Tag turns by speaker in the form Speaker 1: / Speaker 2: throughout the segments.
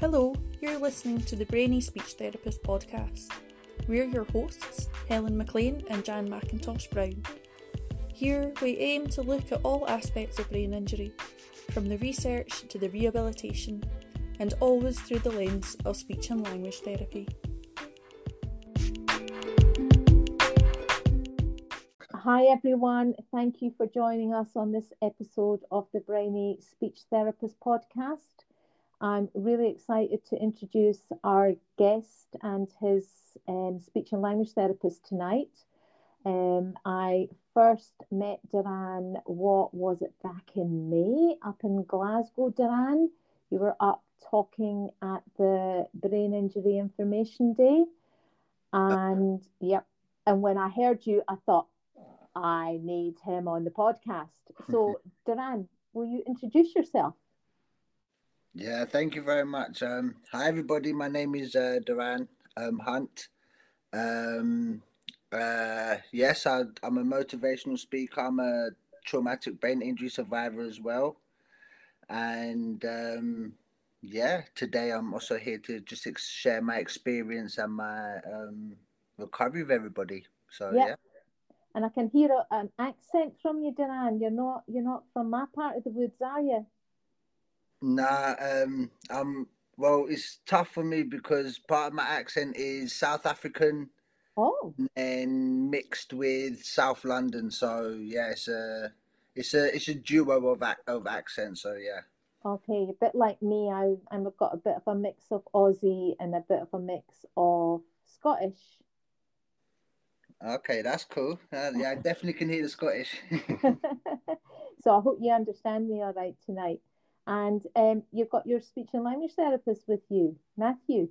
Speaker 1: Hello, you're listening to the Brainy Speech Therapist podcast. We're your hosts, Helen McLean and Jan McIntosh Brown. Here, we aim to look at all aspects of brain injury, from the research to the rehabilitation, and always through the lens of speech and language therapy.
Speaker 2: Hi everyone, thank you for joining us on this episode of the Brainy Speech Therapist podcast. I'm really excited to introduce our guest and his um, speech and language therapist tonight. Um, I first met Duran, what was it, back in May up in Glasgow, Duran? You were up talking at the Brain Injury Information Day. And yep, and when I heard you, I thought, I need him on the podcast. So, Duran, will you introduce yourself?
Speaker 3: Yeah, thank you very much. Um, hi, everybody. My name is uh, Duran um, Hunt. Um, uh, yes, I, am a motivational speaker. I'm a traumatic brain injury survivor as well. And um, yeah, today I'm also here to just ex- share my experience and my um, recovery with everybody. So yep. yeah.
Speaker 2: And I can hear a, an accent from you, Duran. You're not you're not from my part of the woods, are you?
Speaker 3: Nah, um, I'm well. It's tough for me because part of my accent is South African,
Speaker 2: oh,
Speaker 3: and mixed with South London. So yeah, it's a it's a it's a duo of of accents. So yeah.
Speaker 2: Okay, a bit like me. I I've got a bit of a mix of Aussie and a bit of a mix of Scottish.
Speaker 3: Okay, that's cool. Uh, yeah, I definitely can hear the Scottish.
Speaker 2: so I hope you understand me all right tonight. And um, you've got your speech and language therapist with you, Matthew.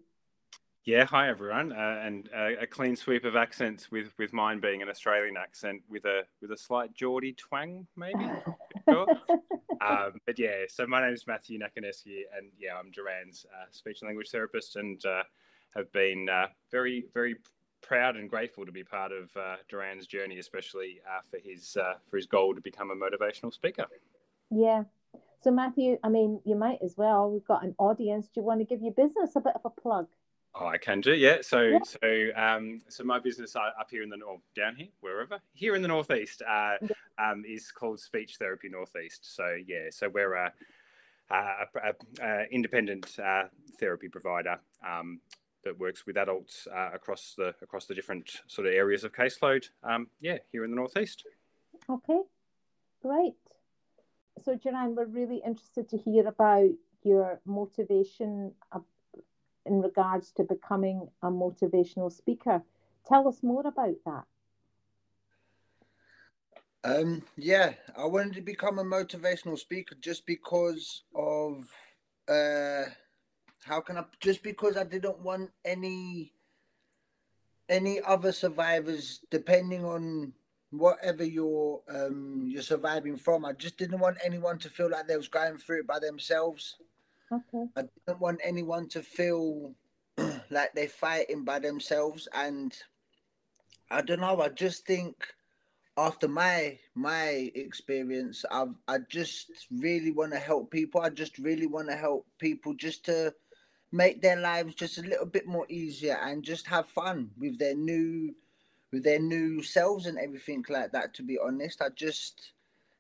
Speaker 4: Yeah, hi everyone, uh, and uh, a clean sweep of accents with with mine being an Australian accent with a with a slight Geordie twang, maybe. um, but yeah, so my name is Matthew Nakonesky, and yeah, I'm Duran's uh, speech and language therapist, and uh, have been uh, very very proud and grateful to be part of uh, Duran's journey, especially for his for his goal to become a motivational speaker.
Speaker 2: Yeah, so, Matthew, I mean, you might as well. We've got an audience. Do you want to give your business a bit of a plug?
Speaker 4: Oh, I can do, yeah. So, yeah. so, um, so my business up here in the north, down here, wherever, here in the northeast, uh, um, is called Speech Therapy Northeast. So, yeah, so we're a, a, a, a independent uh, therapy provider um, that works with adults uh, across the across the different sort of areas of caseload. Um, yeah, here in the northeast.
Speaker 2: Okay, great so Duran, we're really interested to hear about your motivation in regards to becoming a motivational speaker. Tell us more about that.
Speaker 3: Um, yeah, I wanted to become a motivational speaker just because of uh, how can I? Just because I didn't want any any other survivors, depending on whatever you're um you're surviving from. I just didn't want anyone to feel like they was going through it by themselves.
Speaker 2: Okay. I
Speaker 3: didn't want anyone to feel like they're fighting by themselves and I don't know, I just think after my my experience, I've I just really want to help people. I just really want to help people just to make their lives just a little bit more easier and just have fun with their new with their new selves and everything like that. To be honest, I just,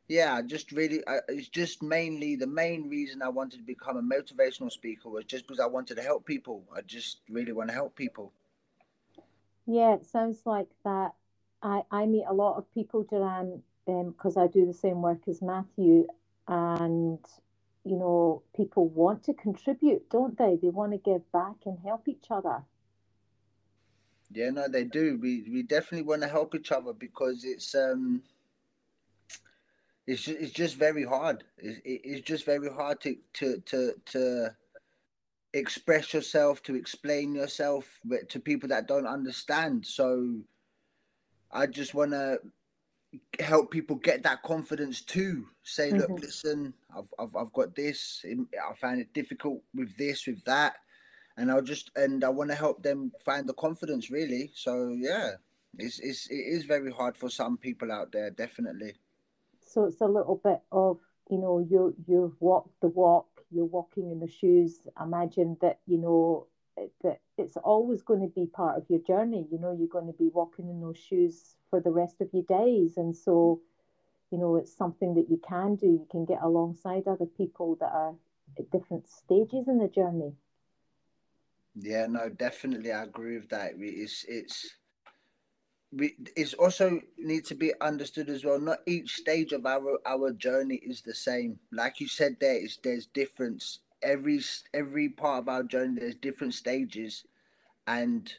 Speaker 3: yeah, I just really, I, it's just mainly the main reason I wanted to become a motivational speaker was just because I wanted to help people. I just really want to help people.
Speaker 2: Yeah, it sounds like that. I I meet a lot of people, Duran, because um, I do the same work as Matthew, and you know, people want to contribute, don't they? They want to give back and help each other.
Speaker 3: Yeah, no, they do. We we definitely want to help each other because it's um it's just, it's just very hard. It's, it's just very hard to to to to express yourself, to explain yourself to people that don't understand. So I just want to help people get that confidence too. say, mm-hmm. look, listen, I've, I've I've got this. I find it difficult with this, with that and I'll just and I want to help them find the confidence really. So yeah, it's it's it is very hard for some people out there, definitely.
Speaker 2: So it's a little bit of you know you you've walked the walk, you're walking in the shoes, imagine that you know that it's always going to be part of your journey. You know, you're going to be walking in those shoes for the rest of your days, and so you know it's something that you can do. You can get alongside other people that are at different stages in the journey.
Speaker 3: Yeah, no, definitely, I agree with that. It's it's we it's also need to be understood as well. Not each stage of our our journey is the same. Like you said, there is there's difference. Every every part of our journey, there's different stages, and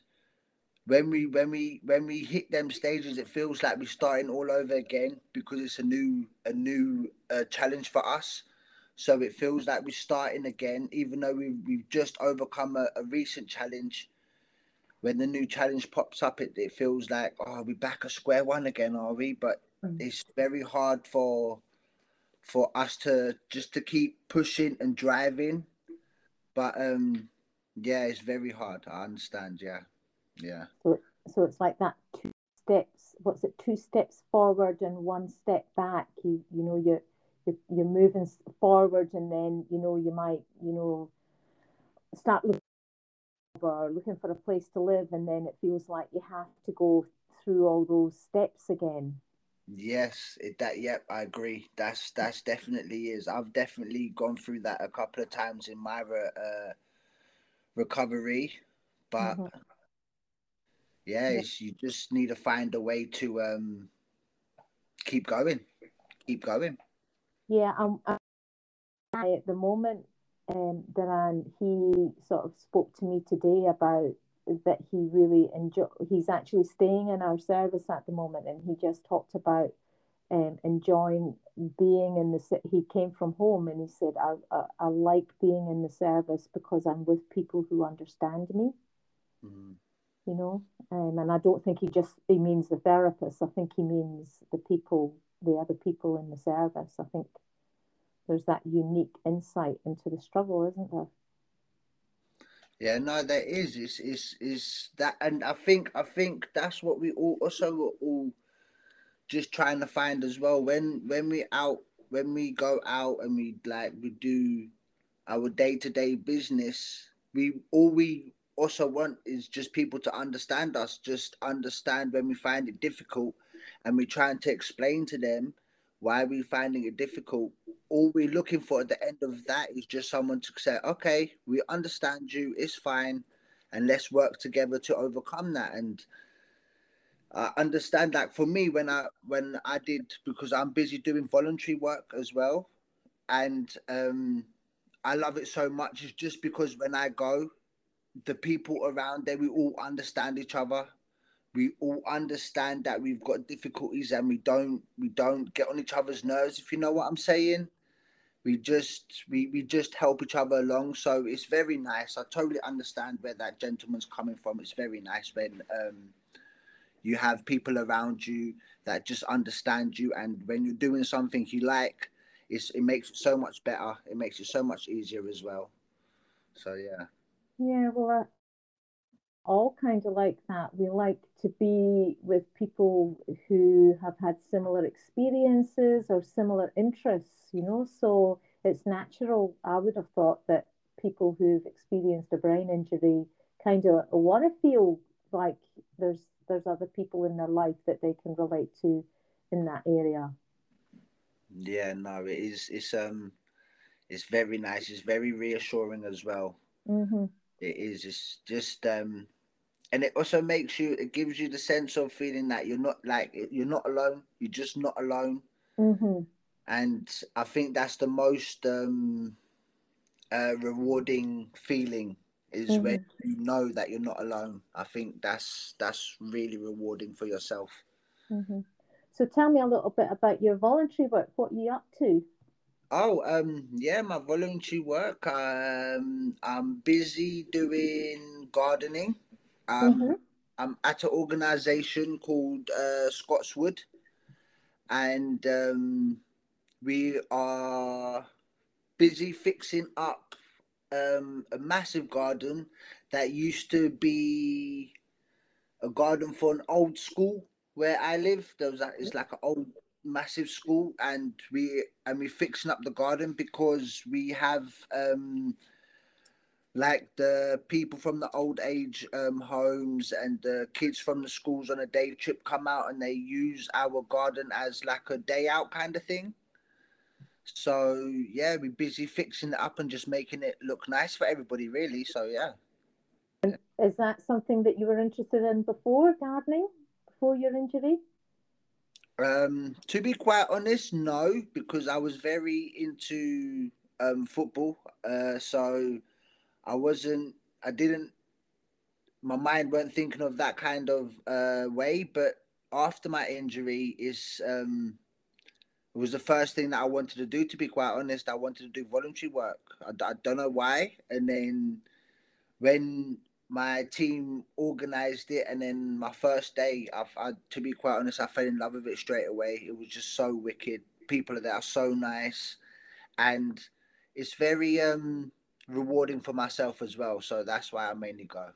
Speaker 3: when we when we when we hit them stages, it feels like we're starting all over again because it's a new a new uh, challenge for us. So it feels like we're starting again, even though we've we've just overcome a, a recent challenge when the new challenge pops up, it, it feels like, oh, we're back at square one again, are we? But mm. it's very hard for for us to just to keep pushing and driving. But um yeah, it's very hard. I understand, yeah. Yeah.
Speaker 2: So so it's like that two steps what's it, two steps forward and one step back. You you know, you're you're, you're moving forward and then, you know, you might, you know, start looking or looking for a place to live, and then it feels like you have to go through all those steps again.
Speaker 3: Yes, it, that yep, I agree. That's that's definitely is. I've definitely gone through that a couple of times in my uh, recovery, but mm-hmm. yeah, yeah. you just need to find a way to um keep going, keep going.
Speaker 2: Yeah, um, I, at the moment um, Duran, he sort of spoke to me today about that he really enjoy. He's actually staying in our service at the moment, and he just talked about um, enjoying being in the. He came from home, and he said, I, I, I like being in the service because I'm with people who understand me." Mm-hmm. You know, um, and I don't think he just he means the therapist. I think he means the people, the other people in the service. I think there's that unique insight into the struggle, isn't there?
Speaker 3: Yeah, no, there is. Is it's is that, and I think I think that's what we all also all just trying to find as well. When when we out when we go out and we like we do our day to day business, we all we also want is just people to understand us, just understand when we find it difficult, and we're trying to explain to them why we're finding it difficult all we're looking for at the end of that is just someone to say, okay, we understand you, it's fine, and let's work together to overcome that. And I understand that for me when I when I did because I'm busy doing voluntary work as well, and um, I love it so much. It's just because when I go, the people around there we all understand each other we all understand that we've got difficulties and we don't we don't get on each other's nerves if you know what i'm saying. We just we, we just help each other along. So it's very nice. I totally understand where that gentleman's coming from. It's very nice when um, you have people around you that just understand you. And when you're doing something you like it's, it makes it so much better. It makes it so much easier as well. So yeah.
Speaker 2: Yeah well all kind of like that. We like to be with people who have had similar experiences or similar interests, you know. So it's natural. I would have thought that people who've experienced a brain injury kind of want to feel like there's there's other people in their life that they can relate to in that area.
Speaker 3: Yeah, no, it is. It's um, it's very nice. It's very reassuring as well.
Speaker 2: Mm-hmm.
Speaker 3: It is. It's just um, and it also makes you it gives you the sense of feeling that you're not like you're not alone you're just not alone
Speaker 2: mm-hmm.
Speaker 3: and i think that's the most um uh, rewarding feeling is mm-hmm. when you know that you're not alone i think that's that's really rewarding for yourself
Speaker 2: mm-hmm. so tell me a little bit about your voluntary work what are you up to
Speaker 3: Oh, um, yeah, my voluntary work. Um, I'm busy doing gardening. Um, mm-hmm. I'm at an organization called uh, Scotswood, and um, we are busy fixing up um, a massive garden that used to be a garden for an old school where I live. There was it's like an old massive school, and we and we're fixing up the garden because we have um like the people from the old age um, homes and the kids from the schools on a day trip come out and they use our garden as like a day out kind of thing. So yeah, we're busy fixing it up and just making it look nice for everybody, really. So yeah.
Speaker 2: Is that something that you were interested in before gardening, before your injury?
Speaker 3: Um, to be quite honest, no, because I was very into um, football. Uh, so I wasn't, I didn't, my mind weren't thinking of that kind of uh, way. But after my injury, is um, it was the first thing that I wanted to do. To be quite honest, I wanted to do voluntary work. I, I don't know why. And then when my team organized it, and then my first day, I, I, to be quite honest, I fell in love with it straight away. It was just so wicked. People are there are so nice, and it's very um rewarding for myself as well. So that's why I mainly go.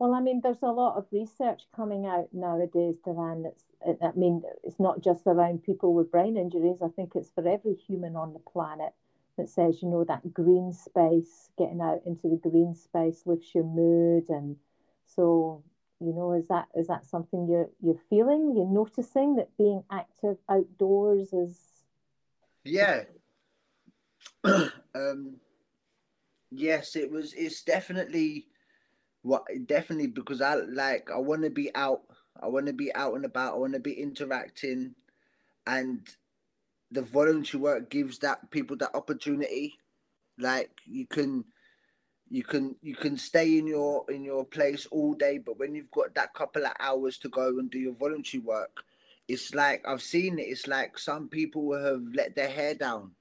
Speaker 2: Well, I mean, there's a lot of research coming out nowadays, Duran. It's, I mean, it's not just around people with brain injuries. I think it's for every human on the planet that says, you know, that green space, getting out into the green space lifts your mood, and so you know, is that is that something you're you're feeling? You're noticing that being active outdoors is.
Speaker 3: Yeah. um, yes, it was. It's definitely what definitely because I like I want to be out. I want to be out and about. I want to be interacting, and the voluntary work gives that people that opportunity. Like you can, you can you can stay in your in your place all day, but when you've got that couple of hours to go and do your voluntary work, it's like I've seen it. It's like some people have let their hair down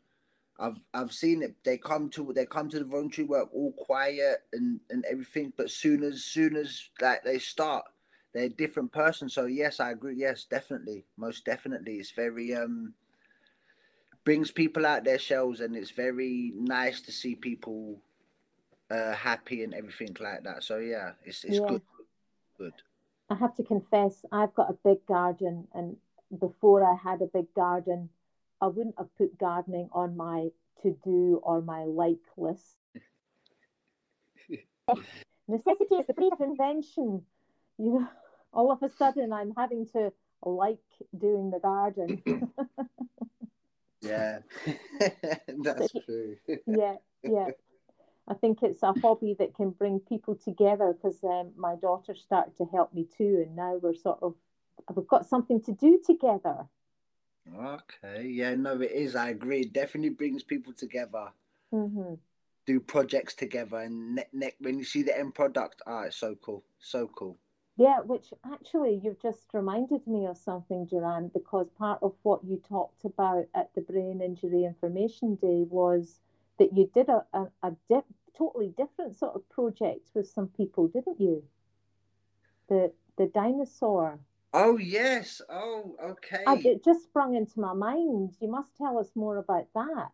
Speaker 3: I've I've seen it. They come to they come to the voluntary work all quiet and and everything, but soon as soon as like they start, they're a different person. So yes, I agree. Yes, definitely, most definitely, it's very um brings people out their shells, and it's very nice to see people uh happy and everything like that. So yeah, it's it's yeah. good. Good.
Speaker 2: I have to confess, I've got a big garden, and before I had a big garden I wouldn't have put gardening on my to do or my like list. Necessity is the breed of invention. You know, all of a sudden I'm having to like doing the garden.
Speaker 3: yeah, that's true.
Speaker 2: yeah, yeah. I think it's a hobby that can bring people together because um, my daughter started to help me too, and now we're sort of we've got something to do together.
Speaker 3: Okay, yeah, no, it is. I agree. It definitely brings people together.
Speaker 2: Mm-hmm.
Speaker 3: Do projects together, and ne- ne- when you see the end product, ah, it's so cool, so cool.
Speaker 2: Yeah, which actually you've just reminded me of something, Duran, because part of what you talked about at the Brain Injury Information Day was that you did a, a, a dip, totally different sort of project with some people, didn't you? The the dinosaur
Speaker 3: Oh yes. Oh okay.
Speaker 2: I, it just sprung into my mind. You must tell us more about that.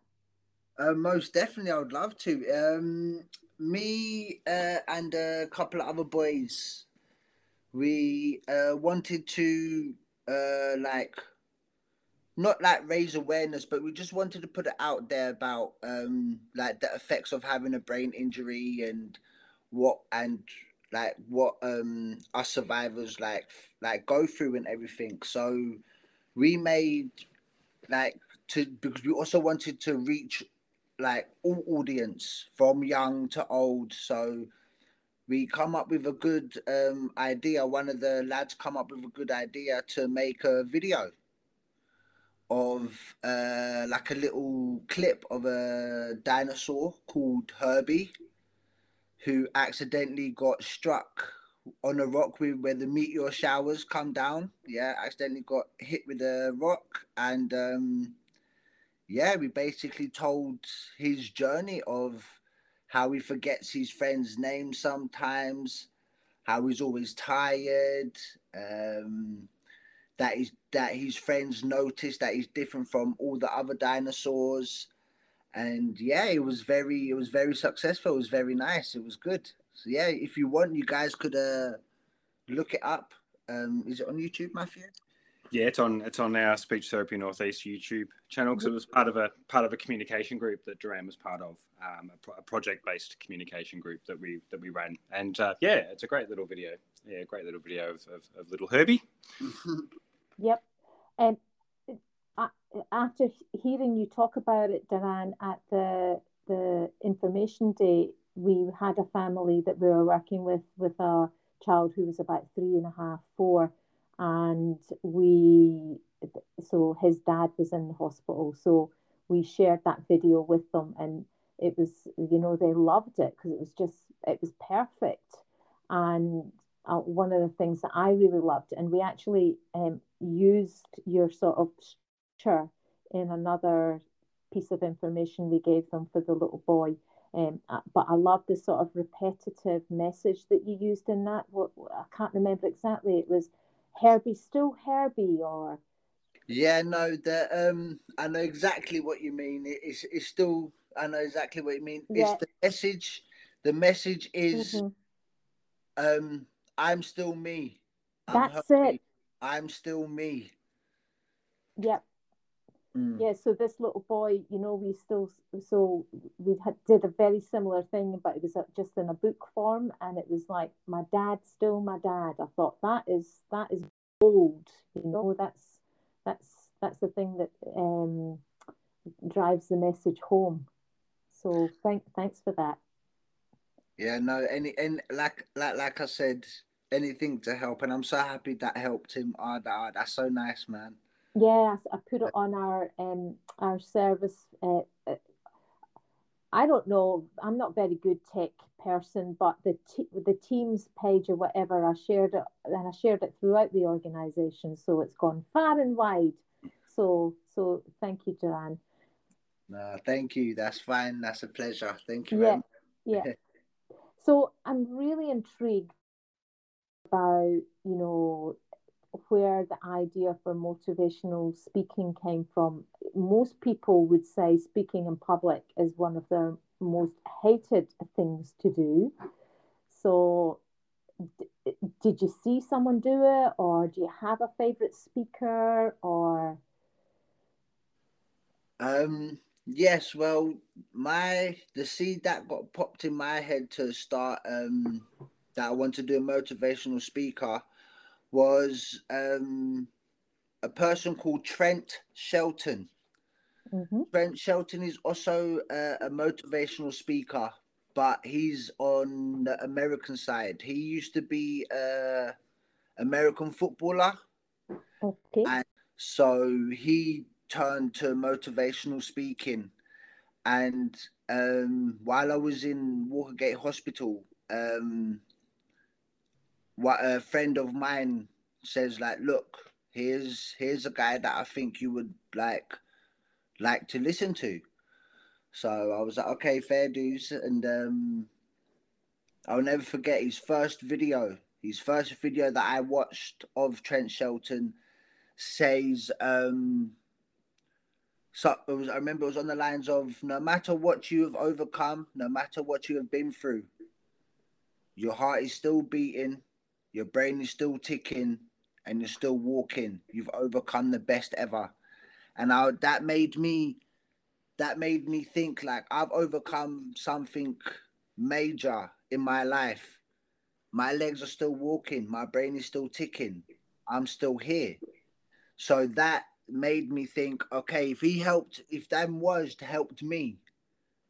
Speaker 3: Uh, most definitely, I would love to. Um, me uh, and a couple of other boys, we uh, wanted to uh, like not like raise awareness, but we just wanted to put it out there about um, like the effects of having a brain injury and what and like what um us survivors like like go through and everything. So we made like to because we also wanted to reach like all audience from young to old. So we come up with a good um idea. One of the lads come up with a good idea to make a video of uh like a little clip of a dinosaur called Herbie who accidentally got struck on a rock with, where the meteor showers come down. Yeah, accidentally got hit with a rock, and um, yeah, we basically told his journey of how he forgets his friend's name sometimes, how he's always tired, um, that he's that his friends notice that he's different from all the other dinosaurs and yeah, it was very it was very successful. It was very nice. It was good. So yeah, if you want, you guys could uh look it up. Um, is it on YouTube, Matthew?
Speaker 4: Yeah, it's on it's on our Speech Therapy Northeast YouTube channel because it was part of a part of a communication group that Duran was part of, um, a, pro- a project based communication group that we that we ran. And uh, yeah, it's a great little video. Yeah, great little video of, of, of little Herbie.
Speaker 2: Yep. And uh, after hearing you talk about it, Duran, at the the information day, we had a family that we were working with with a child who was about three and a half, four and we so his dad was in the hospital so we shared that video with them and it was you know they loved it because it was just it was perfect and uh, one of the things that i really loved and we actually um, used your sort of picture in another piece of information we gave them for the little boy um, uh, but I love the sort of repetitive message that you used in that. What I can't remember exactly. It was Herbie still Herbie or
Speaker 3: yeah no the um I know exactly what you mean. It's it's still I know exactly what you mean. Yeah. it's the message the message is mm-hmm. um I'm still me.
Speaker 2: I'm that's Herbie. it.
Speaker 3: I'm still me.
Speaker 2: Yep Mm. Yeah, so this little boy, you know, we still so we had did a very similar thing, but it was just in a book form, and it was like my dad still my dad. I thought that is that is bold, you know, that's that's that's the thing that um, drives the message home. So thank thanks for that.
Speaker 3: Yeah, no, any and like like like I said, anything to help, and I'm so happy that helped him. Oh, that, that's so nice, man.
Speaker 2: Yes, I put it on our um our service. Uh, uh, I don't know. I'm not very good tech person, but the t- the teams page or whatever, I shared it and I shared it throughout the organisation, so it's gone far and wide. So so thank you, Joanne.
Speaker 3: No, thank you. That's fine. That's a pleasure. Thank you.
Speaker 2: Yeah, yeah. so I'm really intrigued about you know where the idea for motivational speaking came from. Most people would say speaking in public is one of their most hated things to do. So, d- did you see someone do it, or do you have a favorite speaker, or?
Speaker 3: Um. Yes. Well, my the seed that got popped in my head to start um that I want to do a motivational speaker was um, a person called Trent Shelton. Mm-hmm. Trent Shelton is also a, a, motivational speaker, but he's on the American side. He used to be a American footballer.
Speaker 2: Okay.
Speaker 3: And so he turned to motivational speaking. And um, while I was in Walkergate Hospital, um, what a friend of mine says like look here's here's a guy that i think you would like like to listen to. So i was like okay fair dues. And um i'll never forget his first video his first video that i watched of trent shelton says um so it was i remember it was on the lines of no matter what you have overcome no matter what you have been through your heart is still beating your brain is still ticking and you're still walking. You've overcome the best ever. And I, that made me that made me think like I've overcome something major in my life. My legs are still walking, my brain is still ticking. I'm still here. So that made me think, okay, if he helped, if them words helped me,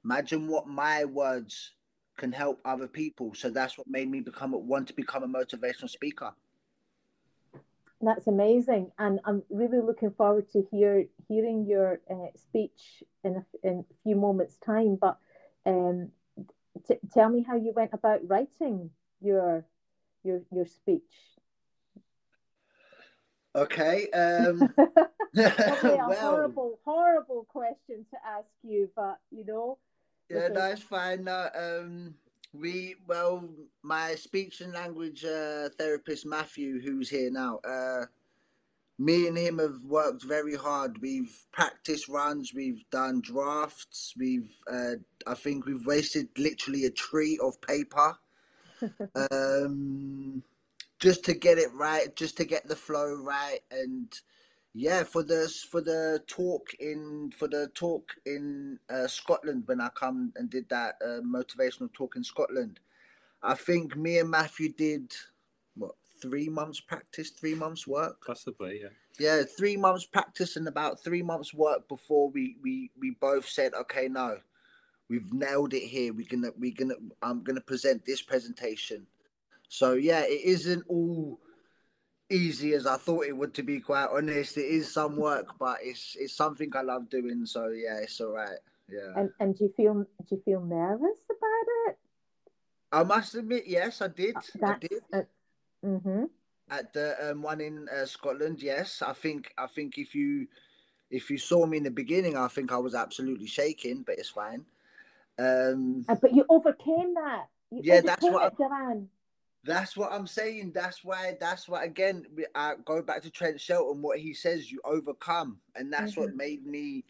Speaker 3: imagine what my words can help other people. So that's what made me become want to become a motivational speaker.
Speaker 2: That's amazing, and I'm really looking forward to hear hearing your uh, speech in a, in a few moments' time. But um, t- tell me how you went about writing your your your speech.
Speaker 3: Okay. Um,
Speaker 2: okay, a well, horrible, horrible question to ask you, but you know,
Speaker 3: yeah, that's fine. No, um, we well, my speech and language uh, therapist Matthew, who's here now, uh, me and him have worked very hard. We've practiced runs, we've done drafts, we've uh, I think we've wasted literally a tree of paper. um, just to get it right, just to get the flow right, and yeah, for the for the talk in for the talk in uh, Scotland when I come and did that uh, motivational talk in Scotland, I think me and Matthew did what three months practice, three months work,
Speaker 4: possibly, yeah.
Speaker 3: Yeah, three months practice and about three months work before we we we both said, okay, no, we've nailed it here. We're gonna we're gonna I'm gonna present this presentation. So yeah, it isn't all easy as I thought it would. To be quite honest, it is some work, but it's it's something I love doing. So yeah, it's all right. Yeah.
Speaker 2: And and do you feel do you feel nervous about it?
Speaker 3: I must admit, yes, I did.
Speaker 2: That's,
Speaker 3: I did.
Speaker 2: Uh, mm-hmm.
Speaker 3: At the um, one in uh, Scotland, yes, I think I think if you if you saw me in the beginning, I think I was absolutely shaking, but it's fine. Um,
Speaker 2: Uh, but you overcame that. You
Speaker 3: Yeah, that's
Speaker 2: overcame
Speaker 3: what
Speaker 2: it, Duran.
Speaker 3: That's what I'm saying. That's why. That's why. Again, we- I go back to Trent Shelton. What he says, you overcome, and that's what made me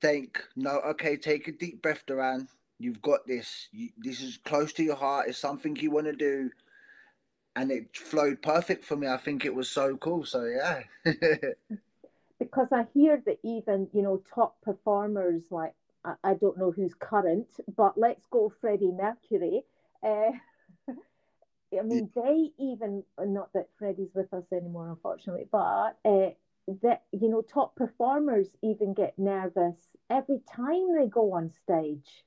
Speaker 3: think. No, okay, take a deep breath, Duran. You've got this. You, this is close to your heart. It's something you want to do, and it flowed perfect for me. I think it was so cool. So yeah,
Speaker 2: because I hear that even you know top performers like I, I don't know who's current, but let's go Freddie Mercury. Uh, I mean, they even not that Freddie's with us anymore, unfortunately, but uh, that you know top performers even get nervous every time they go on stage.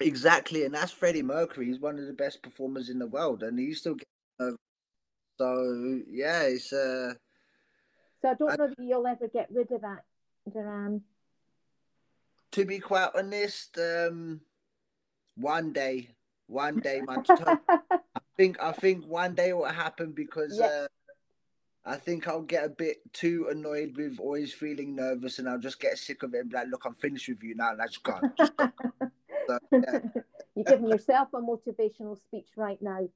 Speaker 3: exactly. And that's Freddie Mercury. He's one of the best performers in the world, and he's still getting. Over. So yeah, it's uh.
Speaker 2: So I don't
Speaker 3: I-
Speaker 2: know that you'll ever get rid of that, Duran.
Speaker 3: to be quite honest, um, one day, one day, my turn. I think I think one day it will happen because
Speaker 2: Yeah.
Speaker 3: uh, I think I'll get a bit too annoyed with always feeling nervous, and I'll just get sick of it and be like, "Look, I'm finished with you now. Let's go." Just go. So, yeah,
Speaker 2: You're giving yourself a motivational speech right now.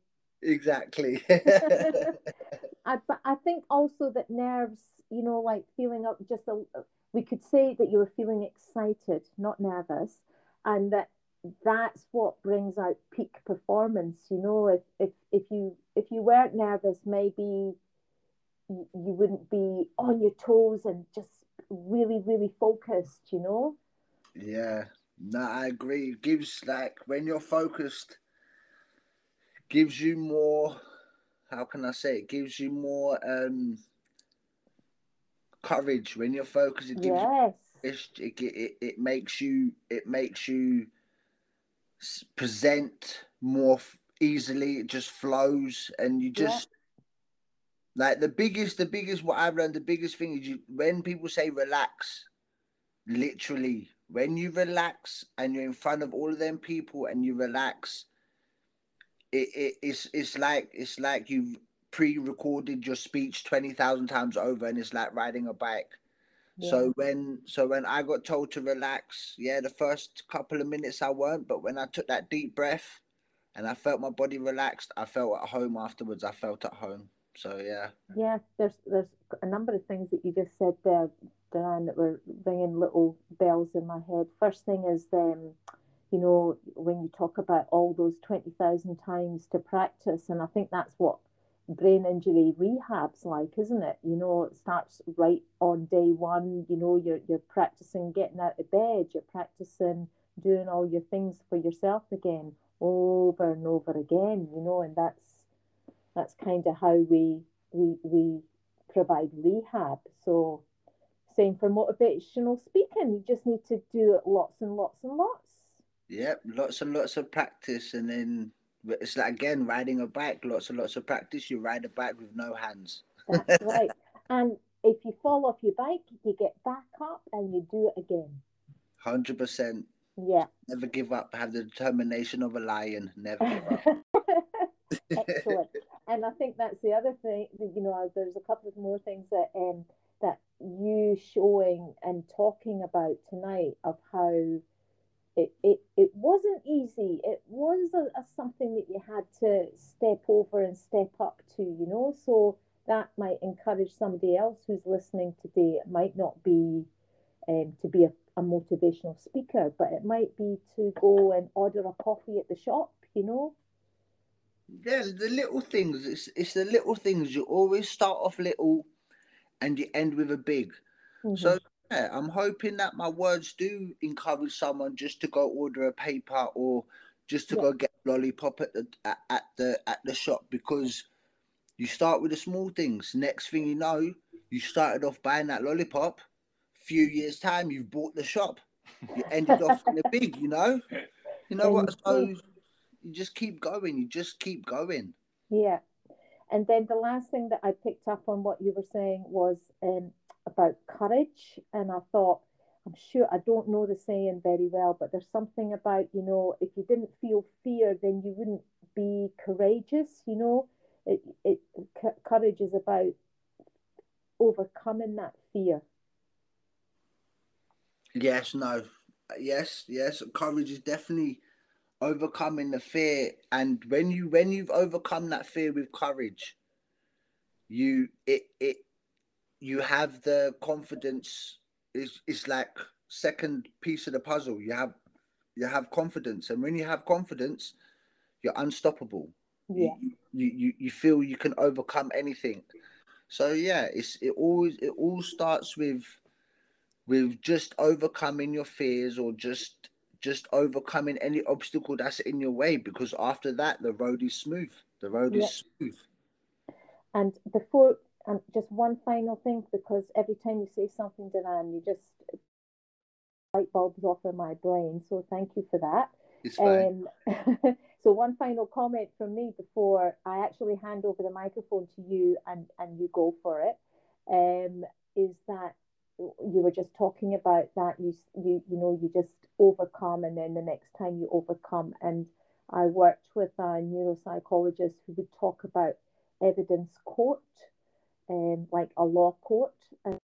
Speaker 3: exactly.
Speaker 2: I, but I think also that nerves, you know, like feeling up just a, we could say that you were feeling excited, not nervous, and that that's what brings out peak performance. You know, if if if you if you weren't nervous, maybe you, you wouldn't be on your toes and just really really focused. You know.
Speaker 3: Yeah, no, I agree. It gives like when you're focused, gives you more. How can I say? It gives you more um courage when you're focused. It gives
Speaker 2: Yes.
Speaker 3: it's, it, it it makes you it makes you present more f- easily. It just flows, and you
Speaker 2: Yeah.
Speaker 3: just like the biggest. The biggest what I've learned. The biggest thing is you when people say relax, literally when you relax and you're in front of all of them people and you relax. It, it it's it's like it's like you've pre-recorded your speech 20,000 times over and it's like riding a bike so when so when I got told to relax, yeah, the first couple of minutes I weren't, but when I took that deep breath and I felt my body relaxed, I felt at home afterwards. I felt at home. So yeah.
Speaker 2: Yeah, there's there's a number of things that you just said there, Diane, that were ringing little bells in my head. First thing is um, you know, when you talk about all those twenty thousand times to practice, and I think that's what brain injury rehab's like, isn't it? You know, it starts right on day one. You know, you're you're practicing getting out of bed, you're practicing doing all your things for yourself again, over and over again. You know, and that's that's kind of how we we we provide rehab. So same for motivational speaking. You just need to do it lots and lots and lots.
Speaker 3: Yep, lots and lots of practice and then it's like again riding a bike, lots and lots of practice. You ride a bike with no hands.
Speaker 2: That's right. And if you fall off your bike, you get back up and you do it again.
Speaker 3: Hundred percent.
Speaker 2: Yeah.
Speaker 3: Never give up. Have the determination of a lion. Never give up.
Speaker 2: Excellent. And I think that's the other thing. You know, there's a couple of more things that um, that you showing and talking about tonight of how it it, it wasn't easy. It was a, a something that you had to step over and step up to. You know, so that might encourage somebody else who's listening today. It might not be um, to be a, a motivational speaker, but it might be to go and order a coffee at the shop. You know.
Speaker 3: Yeah, the little things. It's it's the little things. You always start off little, and you end with a big.
Speaker 2: Mhm.
Speaker 3: So yeah, I'm hoping that my words do encourage someone just to go order a paper or just to
Speaker 2: Yeah.
Speaker 3: go get a lollipop at the at, at the at the shop because you start with the small things. Next thing you know, you started off buying that lollipop. Few years time, you've bought the shop. You ended off in the big. You know. You know what? So you just keep going. You just keep going.
Speaker 2: Yeah. And then the last thing that I picked up on what you were saying was um, about courage. And I thought, I'm sure I don't know the saying very well, but there's something about, you know, if you didn't feel fear, then you wouldn't be courageous, you know. It, it c- courage is about overcoming that fear.
Speaker 3: Yes, no, yes, yes. Courage is definitely overcoming the fear, and when you when you've overcome that fear with courage, you it it you have the confidence. It's it's like second piece of the puzzle. You have you have confidence, and when you have confidence, you're unstoppable.
Speaker 2: Yeah.
Speaker 3: You, you you you feel you can overcome anything. So yeah, it's it always it all starts with with just overcoming your fears or just just overcoming any obstacle that's in your way because after that the road is smooth the road
Speaker 2: Yeah.
Speaker 3: is smooth
Speaker 2: And before, and just one final thing, because every time you say something, Diane, you just light bulbs off in my brain. So thank you for that.
Speaker 3: it's fine
Speaker 2: Um, so one final comment from me before I actually hand over the microphone to you and, and you go for it, um, is that you were just talking about that you you you know you just overcome and then the next time you overcome and I worked with a neuropsychologist who would talk about evidence court, um, like a law court, and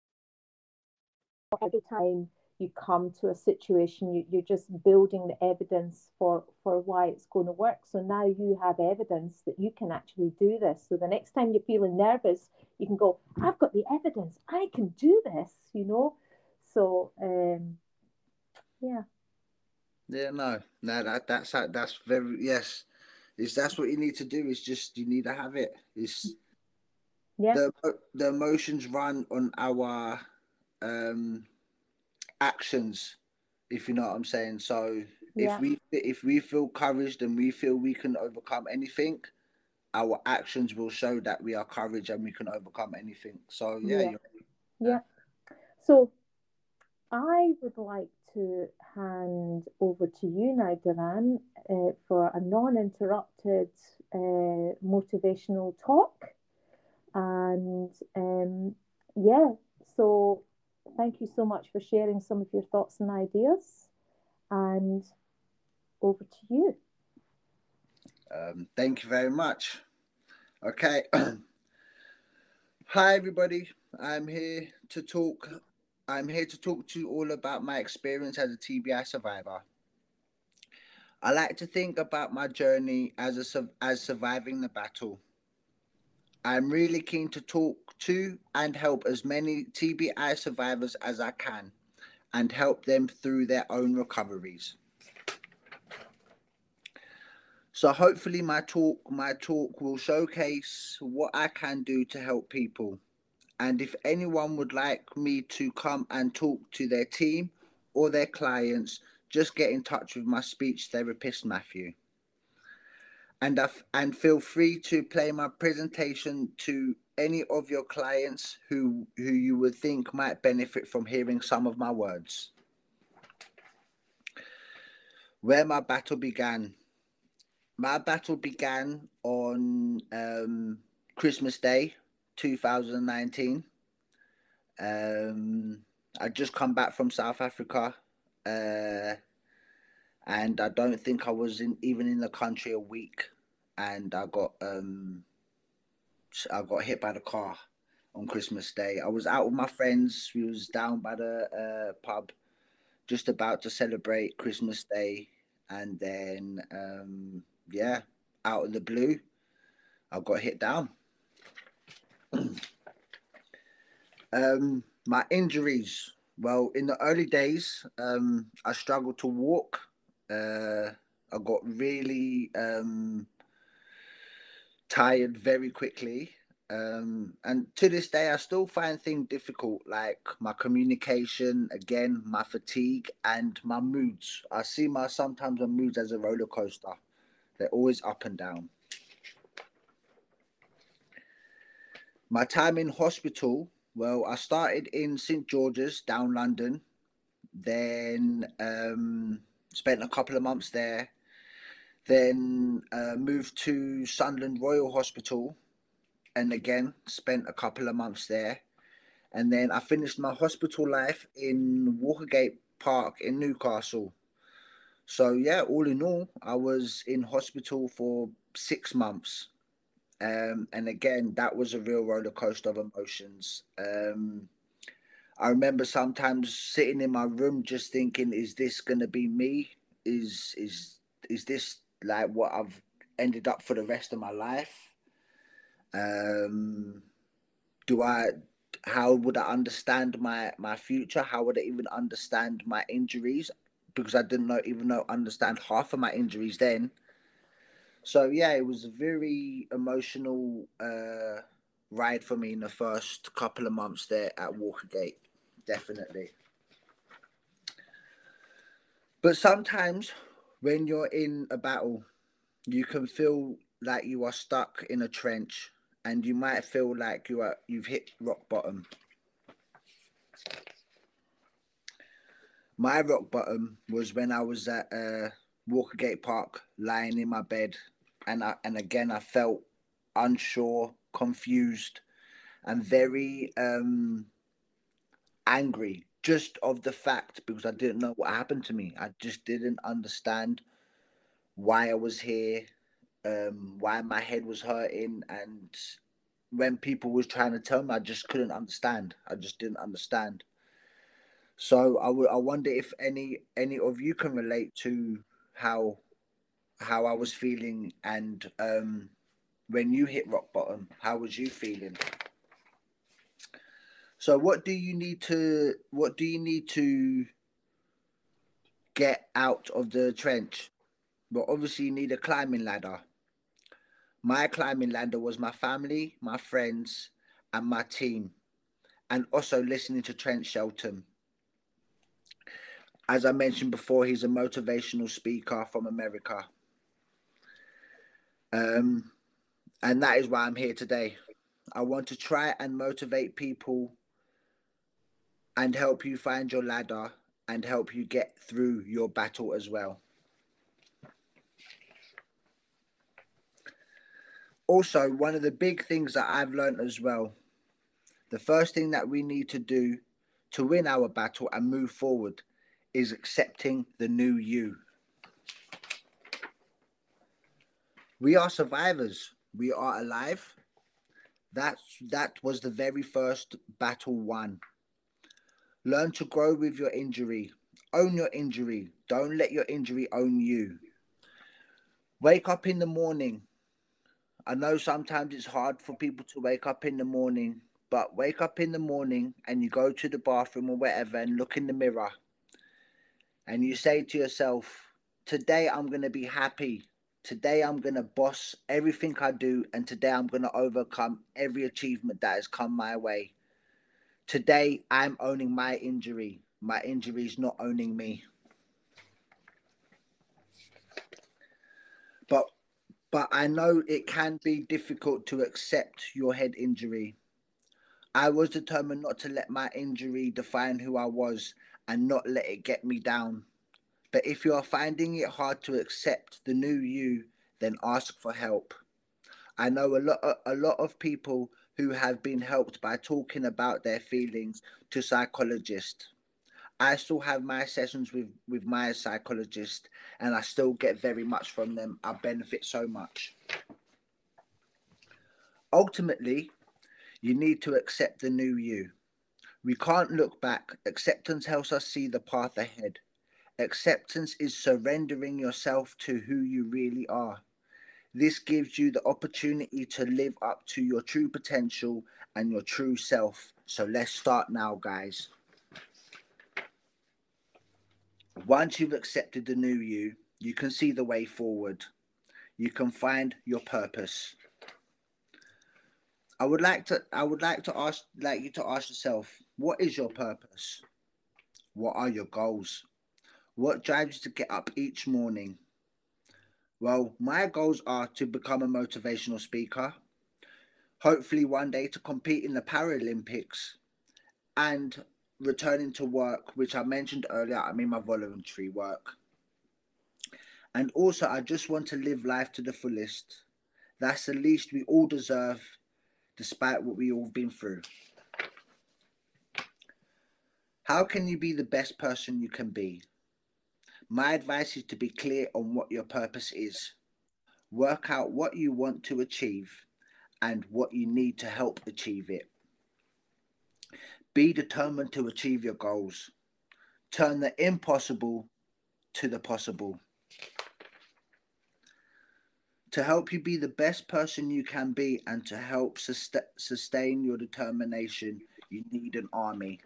Speaker 2: every time you come to a situation, you, you're just building the evidence for, for why it's going to work. So now you have evidence that you can actually do this. So the next time you're feeling nervous, you can go, I've got the evidence, I can do this, you know? So, um, yeah,
Speaker 3: yeah no no that that's that's very yes is that's what you need to do is just you need to have it it's
Speaker 2: yeah,
Speaker 3: the the emotions run on our um actions if you know what i'm saying so
Speaker 2: Yeah.
Speaker 3: if we if we feel courage and we feel we can overcome anything our actions will show that we are courage and we can overcome anything so yeah,
Speaker 2: Yeah.
Speaker 3: you're-
Speaker 2: yeah. So I would like to hand over to you now, Duran, uh, for a non-interrupted uh, motivational talk. And um, yeah, so thank you so much for sharing some of your thoughts and ideas. And over to you.
Speaker 3: Um, thank you very much. Okay. Hi, everybody. I'm here to talk. I'm here to talk to you all about my experience as a TBI survivor. I like to think about my journey as a as surviving the battle. I'm really keen to talk to and help as many TBI survivors as I can, and help them through their own recoveries. So hopefully my talk my talk will showcase what I can do to help people. And if anyone would like me to come and talk to their team or their clients, just get in touch with my speech therapist Matthew. And f- and feel free to play my presentation to any of your clients who who you would think might benefit from hearing some of my words. Where my battle began my battle began on um, Christmas Day, 2019. Um, I just come back from South Africa, uh, and I don't think I was in even in the country a week, and I got um, I got hit by the car on Christmas Day. I was out with my friends. We was down by the uh, pub, just about to celebrate Christmas Day, and then um, yeah, out of the blue, I got hit down. um, my injuries. Well, in the early days, um, I struggled to walk. Uh, I got really, um, tired very quickly. Um, and to this day, I still find things difficult, like my communication, again, my fatigue, and my moods. I see my sometimes my moods as a roller coaster. They're always up and down. My time in hospital, well, I started in St George's, down London, then um, spent a couple of months there, then uh, moved to Sunderland Royal Hospital, and again spent a couple of months there, and then I finished my hospital life in Walkergate Park in Newcastle. So yeah, all in all, I was in hospital for six months. Um, and again, that was a real roller coaster of emotions. Um, I remember sometimes sitting in my room just thinking, "Is this gonna be me? Is is is this like what I've ended up for the rest of my life? Um, do I? How would I understand my my future? How would I even understand my injuries? Because I didn't know even know understand half of my injuries then. So yeah, it was a very emotional uh, ride for me in the first couple of months there at Walkergate definitely. But sometimes when you're in a battle, you can feel like you are stuck in a trench and you might feel like you are you've hit rock bottom. My rock bottom was when I was at uh, Walkergate Park, lying in my bed, and I, and again I felt unsure, confused, and very um, angry just of the fact because I didn't know what happened to me. I just didn't understand why I was here, um, why my head was hurting, and when people was trying to tell me, I just couldn't understand. I just didn't understand. So I, w- I wonder if any any of you can relate to how how I was feeling and um, when you hit rock bottom, how was you feeling? So what do you need to what do you need to get out of the trench? Well, obviously you need a climbing ladder. My climbing ladder was my family, my friends, and my team, and also listening to Trent Shelton. As I mentioned before, he's a motivational speaker from America. Um, and that is why I'm here today. I want to try and motivate people and help you find your ladder and help you get through your battle as well. Also, one of the big things that I've learned as well the first thing that we need to do to win our battle and move forward is accepting the new you. We are survivors. We are alive. That's that was the very first battle won. Learn to grow with your injury. Own your injury. Don't let your injury own you. Wake up in the morning. I know sometimes it's hard for people to wake up in the morning, but wake up in the morning and you go to the bathroom or whatever and look in the mirror and you say to yourself, Today I'm going to be happy. Today I'm going to boss everything I do, and today I'm going to overcome every achievement that has come my way. Today, I'm owning my injury. My injury is not owning me. But but I know it can be difficult to accept your head injury. I was determined not to let my injury define who I was and not let it get me down. But if you are finding it hard to accept the new you, then ask for help. I know a lot a lot of people who have been helped by talking about their feelings to psychologists. I still have my sessions with, with my psychologist and I still get very much from them. I benefit so much. Ultimately, you need to accept the new you. We can't look back. Acceptance helps us see the path ahead. Acceptance is surrendering yourself to who you really are. This gives you the opportunity to live up to your true potential and your true self. So let's start now, guys. Once you've accepted the new you, you can see the way forward. You can find your purpose. I would like to I would like to ask like you to ask yourself, what is your purpose? What are your goals? What drives you to get up each morning? Well, my goals are to become a motivational speaker, hopefully one day to compete in the Paralympics and returning to work, which I mentioned earlier, I mean my voluntary work. And also, I just want to live life to the fullest. That's the least we all deserve, despite what we all been through. How can you be the best person you can be? My advice is to be clear on what your purpose is. Work out what you want to achieve and what you need to help achieve it. Be determined to achieve your goals. Turn the impossible to the possible. To help you be the best person you can be and to help sustain your determination, you need an army.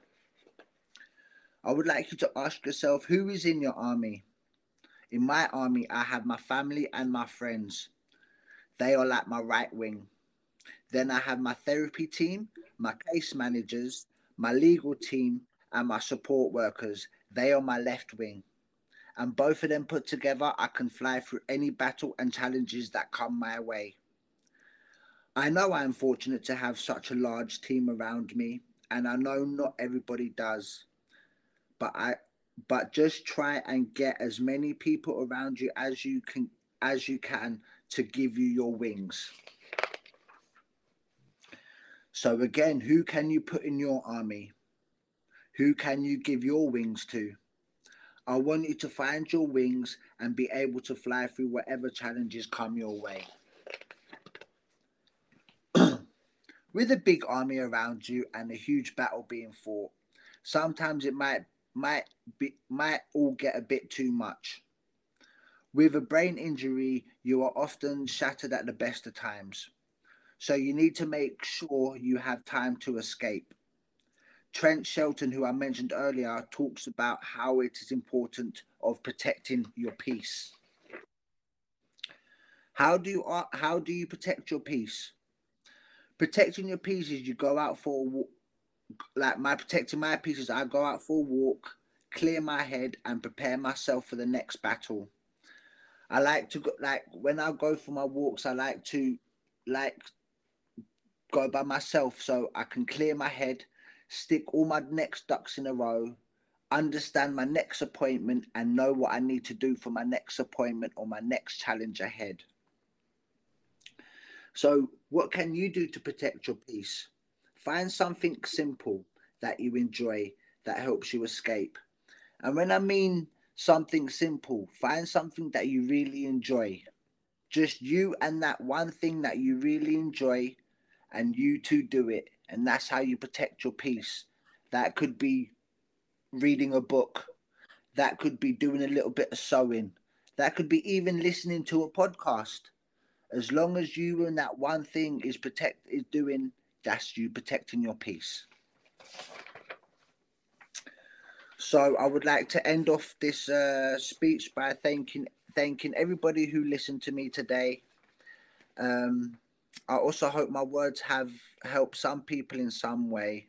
Speaker 3: I would like you to ask yourself who is in your army? In my army, I have my family and my friends. They are like my right wing. Then I have my therapy team, my case managers, my legal team, and my support workers. They are my left wing. And both of them put together, I can fly through any battle and challenges that come my way. I know I am fortunate to have such a large team around me, and I know not everybody does. But I but just try and get as many people around you as you can as you can to give you your wings. So, again, who can you put in your army? Who can you give your wings to? I want you to find your wings and be able to fly through whatever challenges come your way. With a big army around you and a huge battle being fought, sometimes it might might be might all get a bit too much. With a brain injury, you are often shattered at the best of times. So you need to make sure you have time to escape. Trent Shelton, who I mentioned earlier, talks about how it is important of protecting your peace. How do you how do you protect your peace? Protecting your peace is you go out for a walk. Like my protecting my peace is I go out for a walk, clear my head, and prepare myself for the next battle. I like to go like when I go for my walks. I like to like go by myself so I can clear my head, stick all my next ducks in a row, understand my next appointment, and know what I need to do for my next appointment or my next challenge ahead. So, what can you do to protect your peace? Find something simple that you enjoy that helps you escape. And when I mean something simple, find something that you really enjoy. Just you and that one thing that you really enjoy and you two do it. And that's how you protect your peace. That could be reading a book. That could be doing a little bit of sewing. That could be even listening to a podcast. As long as you and that one thing is protect is doing that's you protecting your peace so i would like to end off this uh, speech by thanking thanking everybody who listened to me today um, I also hope my words have helped some people in some way.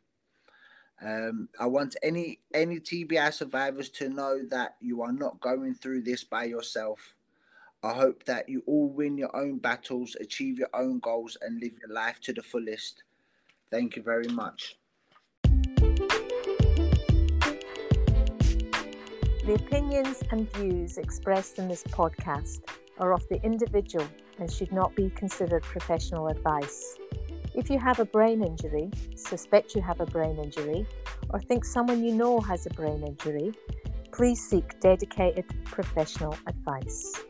Speaker 3: Um, I want any any TBI survivors to know that you are not going through this by yourself. I hope that you all win your own battles, achieve your own goals, and live your life to the fullest. Thank you very much.
Speaker 2: The opinions and views expressed in this podcast are of the individual and should not be considered professional advice. If you have a brain injury, suspect you have a brain injury, or think someone you know has a brain injury, please seek dedicated professional advice.